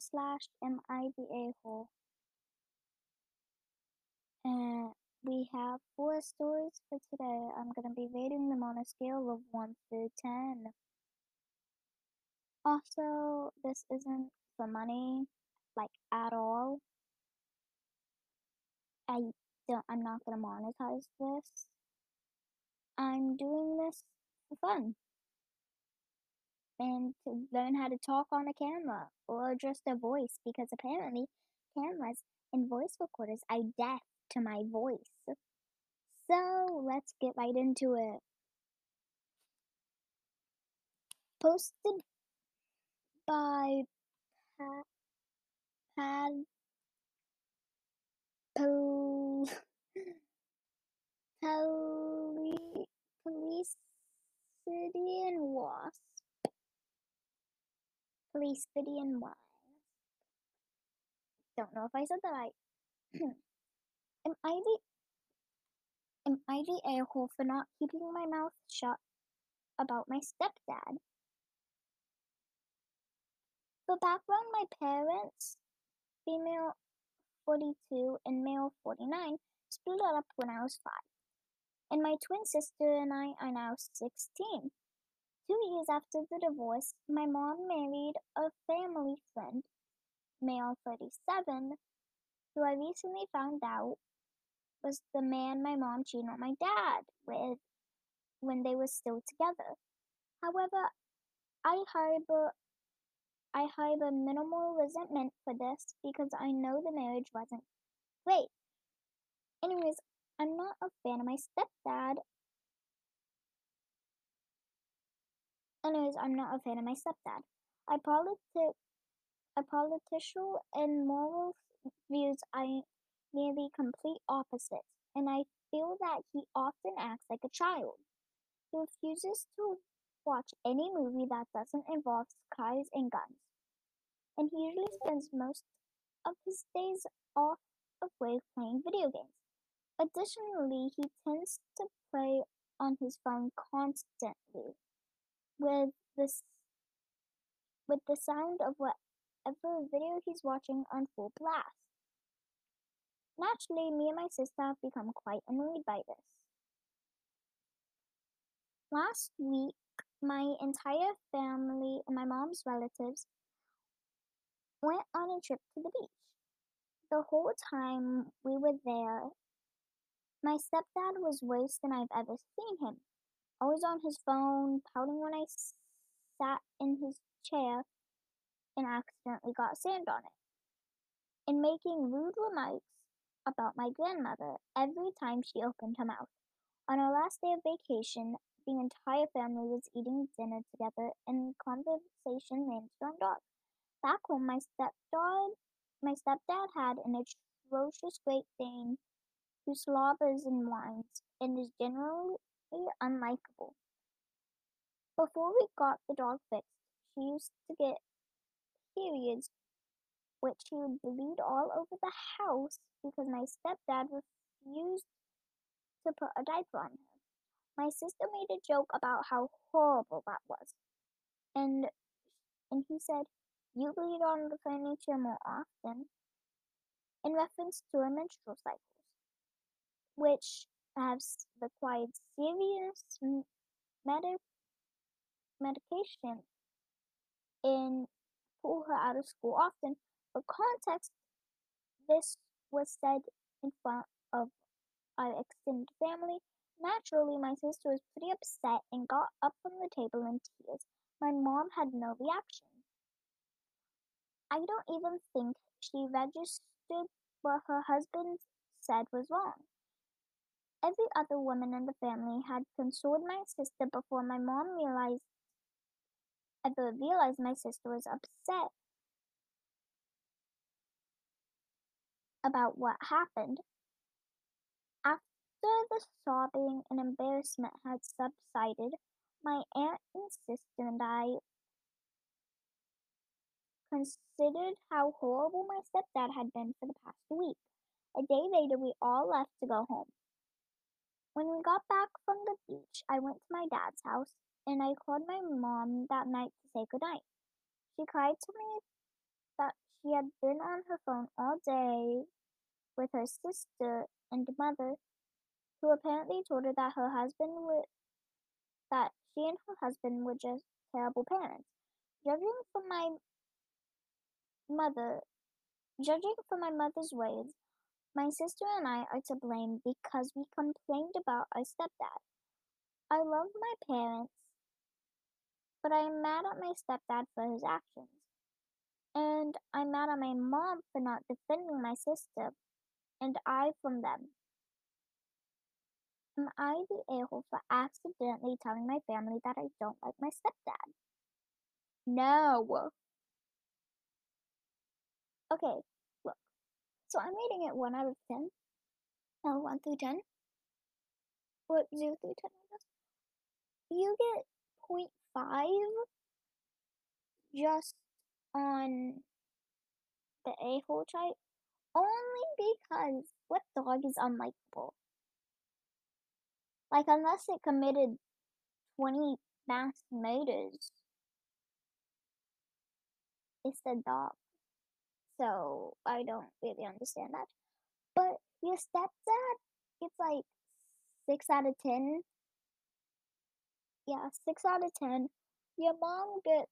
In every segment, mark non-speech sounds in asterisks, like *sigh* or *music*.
slash M I B A hole. And we have four stories for today. I'm gonna be rating them on a scale of one through ten. Also, this isn't for money, like at all. I don't, I'm not gonna monetize this. I'm doing this for fun. And to learn how to talk on a camera or just a voice because apparently cameras and voice recorders are deaf to my voice. So let's get right into it. Posted by Pad Pad Po Poli Policidian Wasp. Policidian Wasp. Don't know if I said that right. *clears throat* am I the am I the a-hole for not keeping my mouth shut about my stepdad? For background, my parents, female 42 and male 49, split up when I was 5. And my twin sister and I are now 16. Two years after the divorce, my mom married a family friend, male 37, who I recently found out was the man my mom cheated on my dad with when they were still together. However, I harbor I harbor minimal resentment for this because I know the marriage wasn't great. Anyways, I'm not a fan of my stepdad. Anyways, I'm not a fan of my stepdad. I politic, a political and moral views are nearly complete opposites, and I feel that he often acts like a child. He refuses to watch any movie that doesn't involve cars and guns, and he usually spends most of his days off of work playing video games. Additionally, he tends to play on his phone constantly, with this with the sound of whatever video he's watching on full blast. Naturally, me and my sister have become quite annoyed by this. Last week, my entire family and my mom's relatives went on a trip to the beach. The whole time we were there, my stepdad was worse than I've ever seen him. Always on his phone, pouting when I sat in his chair and accidentally got sand on it, and making rude remarks about my grandmother every time she opened her mouth. On our last day of vacation, the entire family was eating dinner together and conversation landed on dogs. Back home, my stepdad, my stepdad had an atrocious Great Dane who slobbers and whines and is generally unlikable. Before we got the dog fixed, she used to get periods which she would bleed all over the house because my stepdad refused to put a diaper on her. My sister made a joke about how horrible that was. And and he said, You bleed on the furniture more often in reference to her menstrual cycles, which have required serious medi- medication and pull her out of school often. For context, this was said in front of our extended family. Naturally, my sister was pretty upset and got up from the table in tears. My mom had no reaction. I don't even think she registered what her husband said was wrong. Every other woman in the family had consoled my sister before my mom realized ever realized my sister was upset about what happened. After the sobbing and embarrassment had subsided, my aunt and sister and I considered how horrible my stepdad had been for the past week. A day later, we all left to go home. When we got back from the beach, I went to my dad's house and I called my mom that night to say goodnight. She cried to me that she had been on her phone all day with her sister and mother, who apparently told her that her husband would that she and her husband were just terrible parents. Judging from my mother judging from my mother's ways, my sister and I are to blame because we complained about our stepdad. I love my parents, but I am mad at my stepdad for his actions. And I'm mad at my mom for not defending my sister, and I from them. Am I the a-hole for accidentally telling my family that I don't like my stepdad? No. Okay. So I'm rating it 1 out of 10. No, 1 through 10. What, 0 through 10, I guess? You get 0.5 just on the a-hole type. Only because what dog is unlikable? Like, unless it committed 20 mass murders, it's a dog. So, I don't really understand that. But your stepdad gets like 6 out of 10. Yeah, 6 out of 10. Your mom gets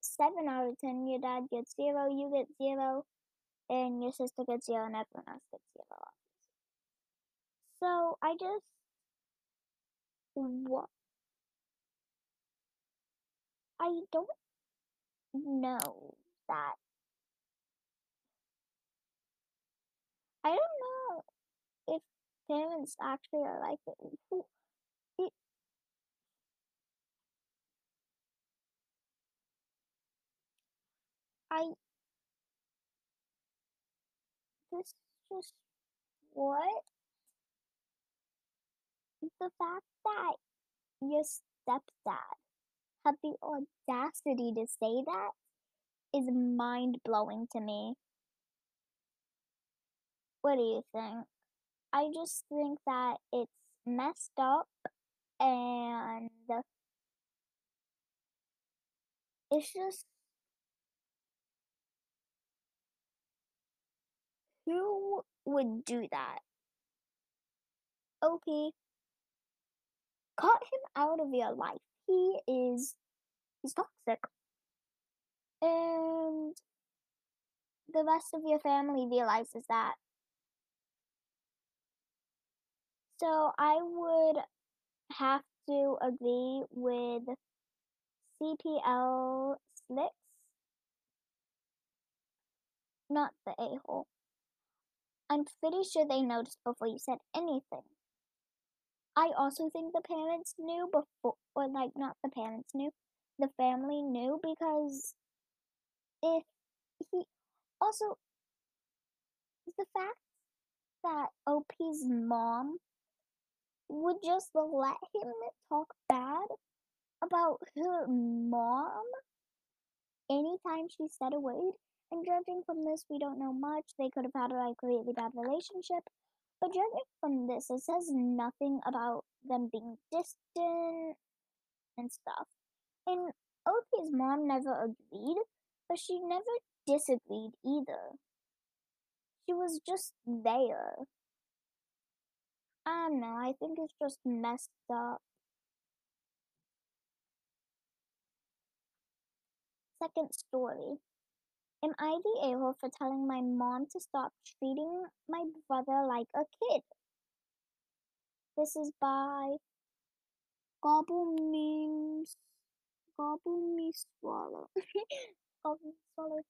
7 out of 10. Your dad gets 0. You get 0. And your sister gets 0. And everyone else gets 0. So, I just. What? I don't know that. I don't know if parents actually are like it. it I. This just. What? The fact that your stepdad had the audacity to say that is mind blowing to me. What do you think? I just think that it's messed up and it's just who would do that? Okay. Cut him out of your life. He is he's toxic. And the rest of your family realizes that. So I would have to agree with CPL Slicks, not the a-hole. I'm pretty sure they noticed before you said anything. I also think the parents knew before, or like not the parents knew, the family knew because if he also the fact that OP's mom would just let him talk bad about her mom anytime she said a word. And judging from this, we don't know much. They could have had a like really bad relationship. But judging from this, it says nothing about them being distant and stuff. And OP's mom never agreed, but she never disagreed either. She was just there. I don't know, I think it's just messed up. Second story. Am I the a-hole for telling my mom to stop treating my brother like a kid? This is by Gobble Memes. Gobble Me Swallow. *laughs* Gobble Me Swallow.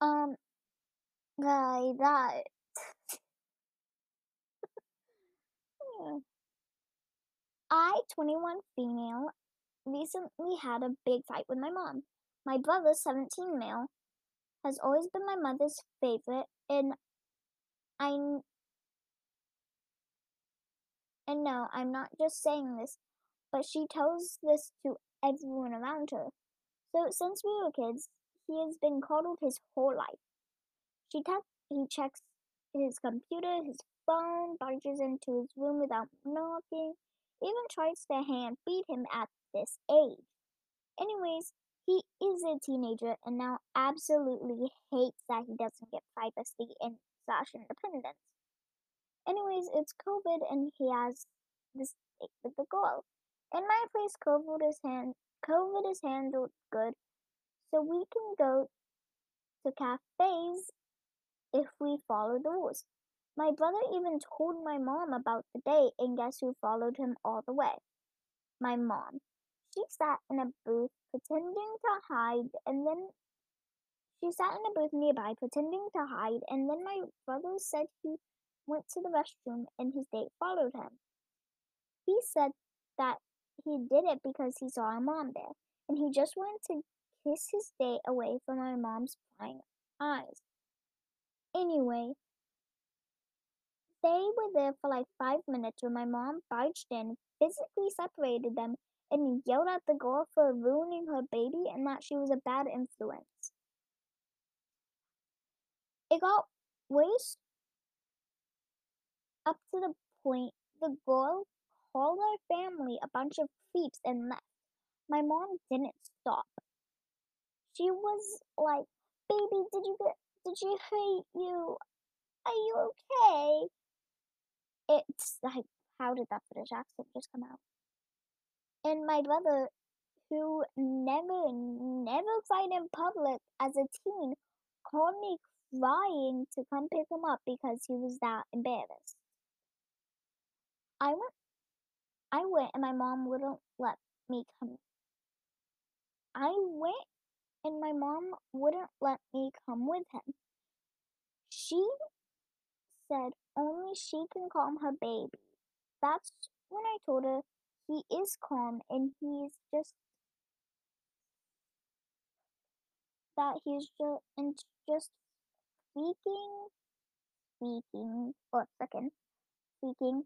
Um, guy, that. I, 21 female, recently had a big fight with my mom. My brother, 17 male, has always been my mother's favorite, and I and no, I'm not just saying this, but she tells this to everyone around her. So since we were kids, he has been coddled his whole life. She te- he checks his computer, his phone, barges into his room without knocking, even tries to hand feed him at this age. Anyways, he is a teenager and now absolutely hates that he doesn't get privacy and slash independence. Anyways, it's COVID and he has this with the girl. In my place, COVID is hand COVID is handled good, so we can go to cafes if we follow the rules. My brother even told my mom about the date, and guess who followed him all the way? My mom. She sat in a booth pretending to hide, and then she sat in a booth nearby pretending to hide, and then my brother said he went to the restroom and his date followed him. He said that he did it because he saw our mom there, and he just wanted to kiss his date away from my mom's prying eyes. Anyway, they were there for like five minutes when my mom barged in, physically separated them, and yelled at the girl for ruining her baby and that she was a bad influence. It got worse up to the point the girl called our family a bunch of creeps and left. My mom didn't stop. She was like, "Baby, did you get? Did she hate you? Are you okay?" It's like, how did that British accent just come out? And my brother, who never, never cried in public as a teen, called me crying to come pick him up because he was that embarrassed. I went I went and my mom wouldn't let me come. I went and my mom wouldn't let me come with him. She said only she can calm her baby. That's when I told her he is calm and he's just that he's just and just speaking speaking or second speaking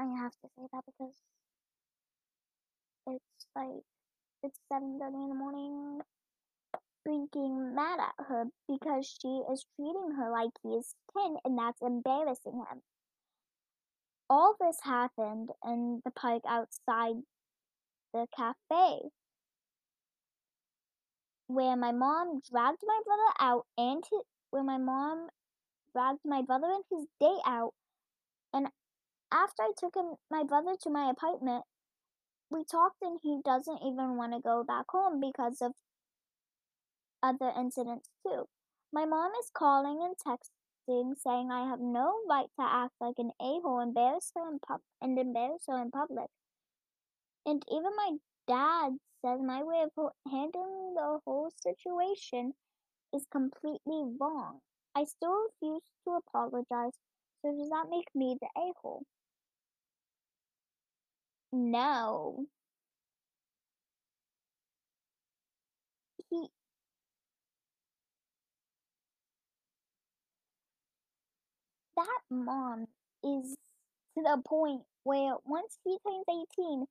I have to say that because it's like it's seven thirty in the morning freaking mad at her because she is treating her like he's 10 and that's embarrassing him. All this happened in the park outside the cafe where my mom dragged my brother out and his, where my mom dragged my brother and his date out and after I took him my brother to my apartment we talked and he doesn't even want to go back home because of other incidents too. My mom is calling and texting saying I have no right to act like an a-hole embarrass her in pub- and embarrass her in public. And even my dad says my way of handling the whole situation is completely wrong. I still refuse to apologize, so does that make me the a-hole? No. He that mom is to the point where once he turns 18,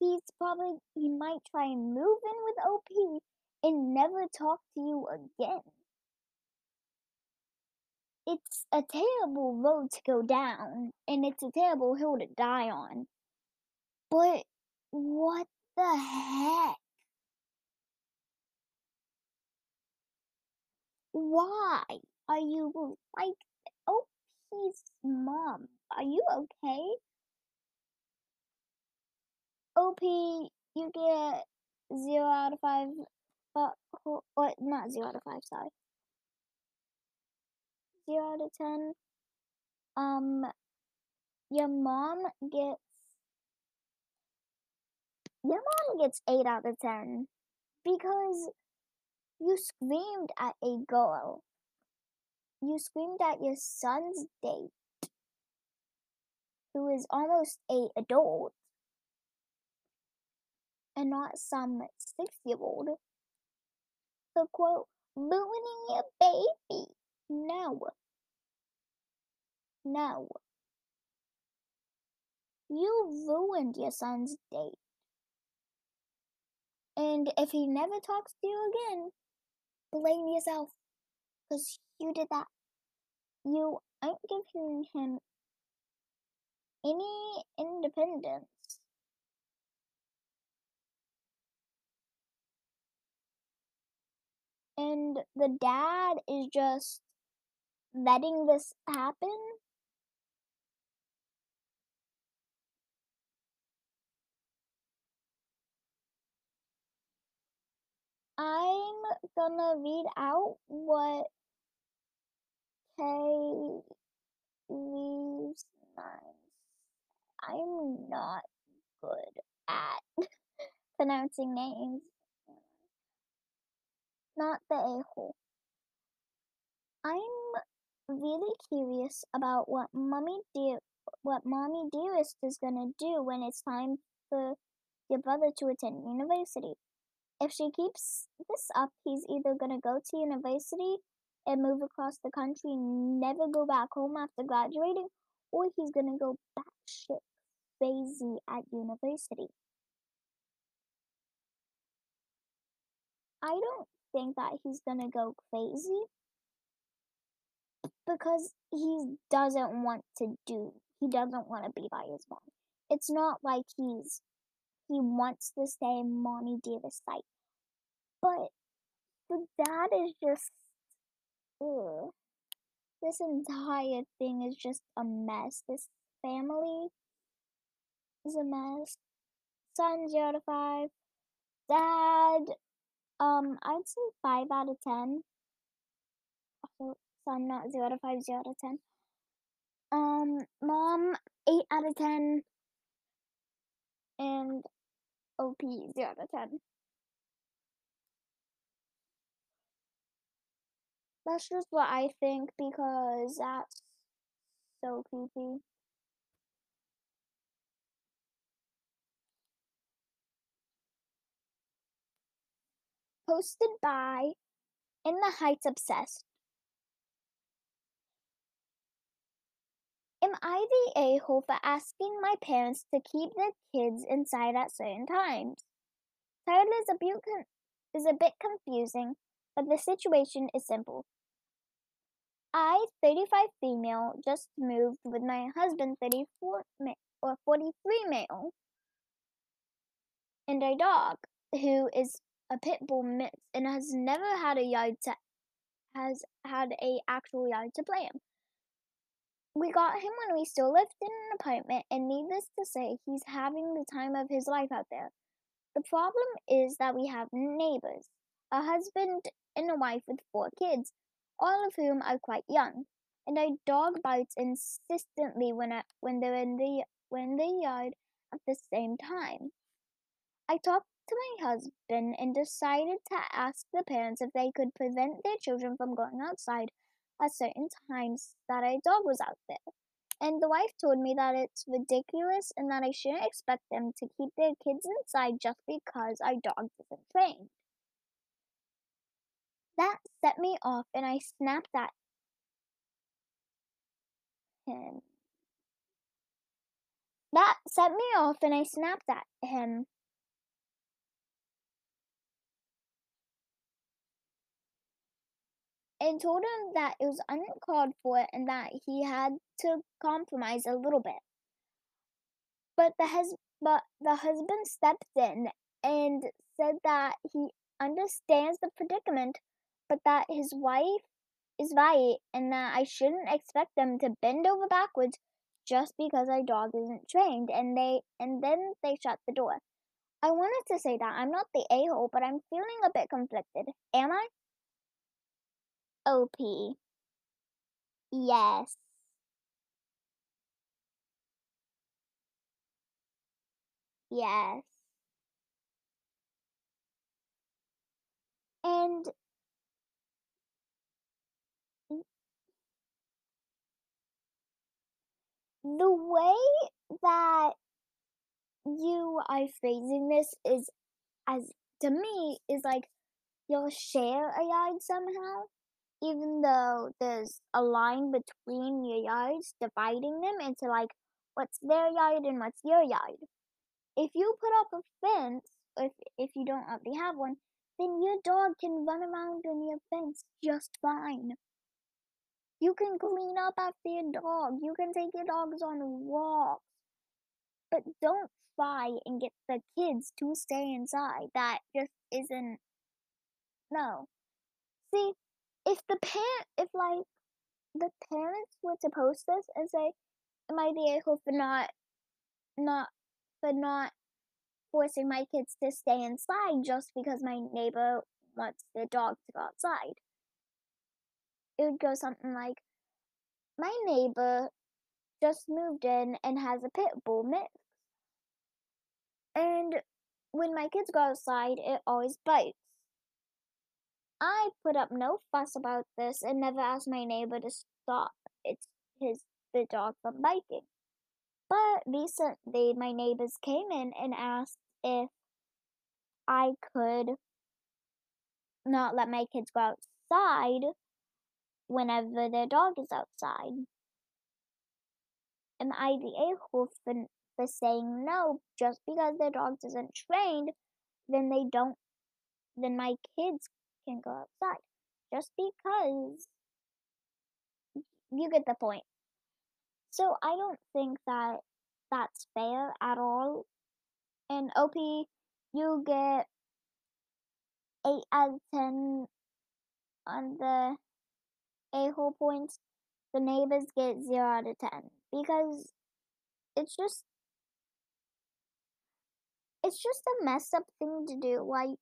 he's probably he might try and move in with OP and never talk to you again. It's a terrible road to go down, and it's a terrible hill to die on. But what the heck? Why are you like OP's mom? Are you okay? OP, you get zero out of five, but or not zero out of five. Sorry, zero out of ten. Um, your mom gets your mom gets eight out of ten because you screamed at a girl. You screamed at your son's date, who is almost a adult and not some six year old. So, quote, ruining your baby. No. No. You ruined your son's date. And if he never talks to you again, blame yourself. Because you did that. You aren't giving him any independence. And the dad is just letting this happen. I'm gonna read out what Kay leaves nine. I'm not good at *laughs* pronouncing names. Not the a-hole. I'm really curious about what mommy dear what mommy dearest is gonna do when it's time for your brother to attend university. If she keeps this up, he's either gonna go to university and move across the country and never go back home after graduating, or he's gonna go batshit crazy at university. I don't think that he's gonna go crazy because he doesn't want to do he doesn't want to be by his mom. It's not like he's he wants to stay in mommy Davis' sight. But the dad is just ugh. This entire thing is just a mess. This family is a mess. Son zero to five. Dad um I'd say five out of ten. Also son not zero to five, zero to ten. Um mom eight out of ten. And OP zero to ten. That's just what I think because that's so creepy. Posted by In the Heights Obsessed. Am I the a hole for asking my parents to keep their kids inside at certain times? Title is a, bit is a bit confusing, but the situation is simple. I, 35 female, just moved with my husband, 34 or 43 male, and a dog who is a pit bull mix and has never had a yard to has had a actual yard to play in. We got him when we still lived in an apartment, and needless to say, he's having the time of his life out there. The problem is that we have neighbors, a husband and a wife with four kids, all of whom are quite young, and our dog bites insistently when I, when they're in the when the yard at the same time. I talked to my husband and decided to ask the parents if they could prevent their children from going outside at certain times that a dog was out there. And the wife told me that it's ridiculous and that I shouldn't expect them to keep their kids inside just because our dog isn't trained. That set me off and I snapped at him. That set me off and I snapped at him. And told him that it was uncalled for and that he had to compromise a little bit. But the hus- but the husband stepped in and said that he understands the predicament, but that his wife is right and that I shouldn't expect them to bend over backwards just because our dog isn't trained and they and then they shut the door. I wanted to say that I'm not the a-hole, but I'm feeling a bit conflicted. Am I? OP. Yes. Yes. And mm. the way that you are phrasing this is as to me is like you'll share a yard somehow even though there's a line between your yards dividing them into like what's their yard and what's your yard. If you put up a fence, if if you don't already have one, then your dog can run around on your fence just fine. You can clean up after your dog. You can take your dogs on walks. But don't try and get the kids to stay inside. That just isn't. No. See, if the parent, if like the parents were to post this and say, "Am I the a-hole for not, not, for not forcing my kids to stay inside just because my neighbor wants the dog to go outside?" It would go something like, "My neighbor just moved in and has a pit bull mix, and when my kids go outside, it always bites." I put up no fuss about this and never asked my neighbor to stop it's his the dog from biting. But recently my neighbors came in and asked if I could not let my kids go outside whenever their dog is outside. Am I the a-hole for, for saying no just because their dog isn't trained, then they don't then my kids can go outside just because you get the point. So I don't think that that's fair at all. And OP, you get 8 out of 10 on the a-hole points. The neighbors get 0 out of 10 because it's just it's just a messed up thing to do. Like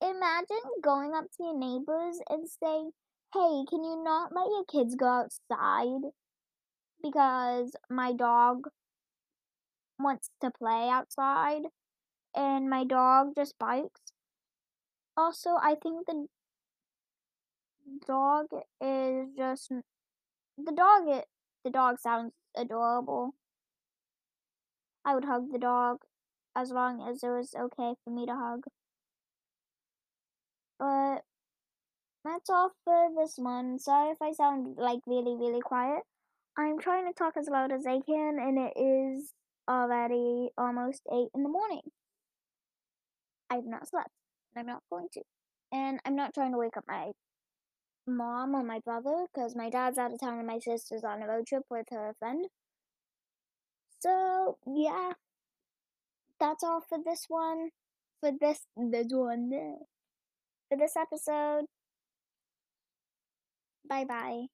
imagine going up to your neighbors and saying, hey, can you not let your kids go outside? Because my dog wants to play outside and my dog just bites. Also, I think the dog is just the dog it the dog sounds adorable. I would hug the dog as long as it was okay for me to hug. But that's all for this one. Sorry if I sound like really, really quiet. I'm trying to talk as loud as I can, and it is already almost 8 in the morning. I've not slept, and I'm not going to. And I'm not trying to wake up my mom or my brother because my dad's out of town and my sister's on a road trip with her friend. So, yeah, that's all for this one. For this, this one for this episode. Bye bye.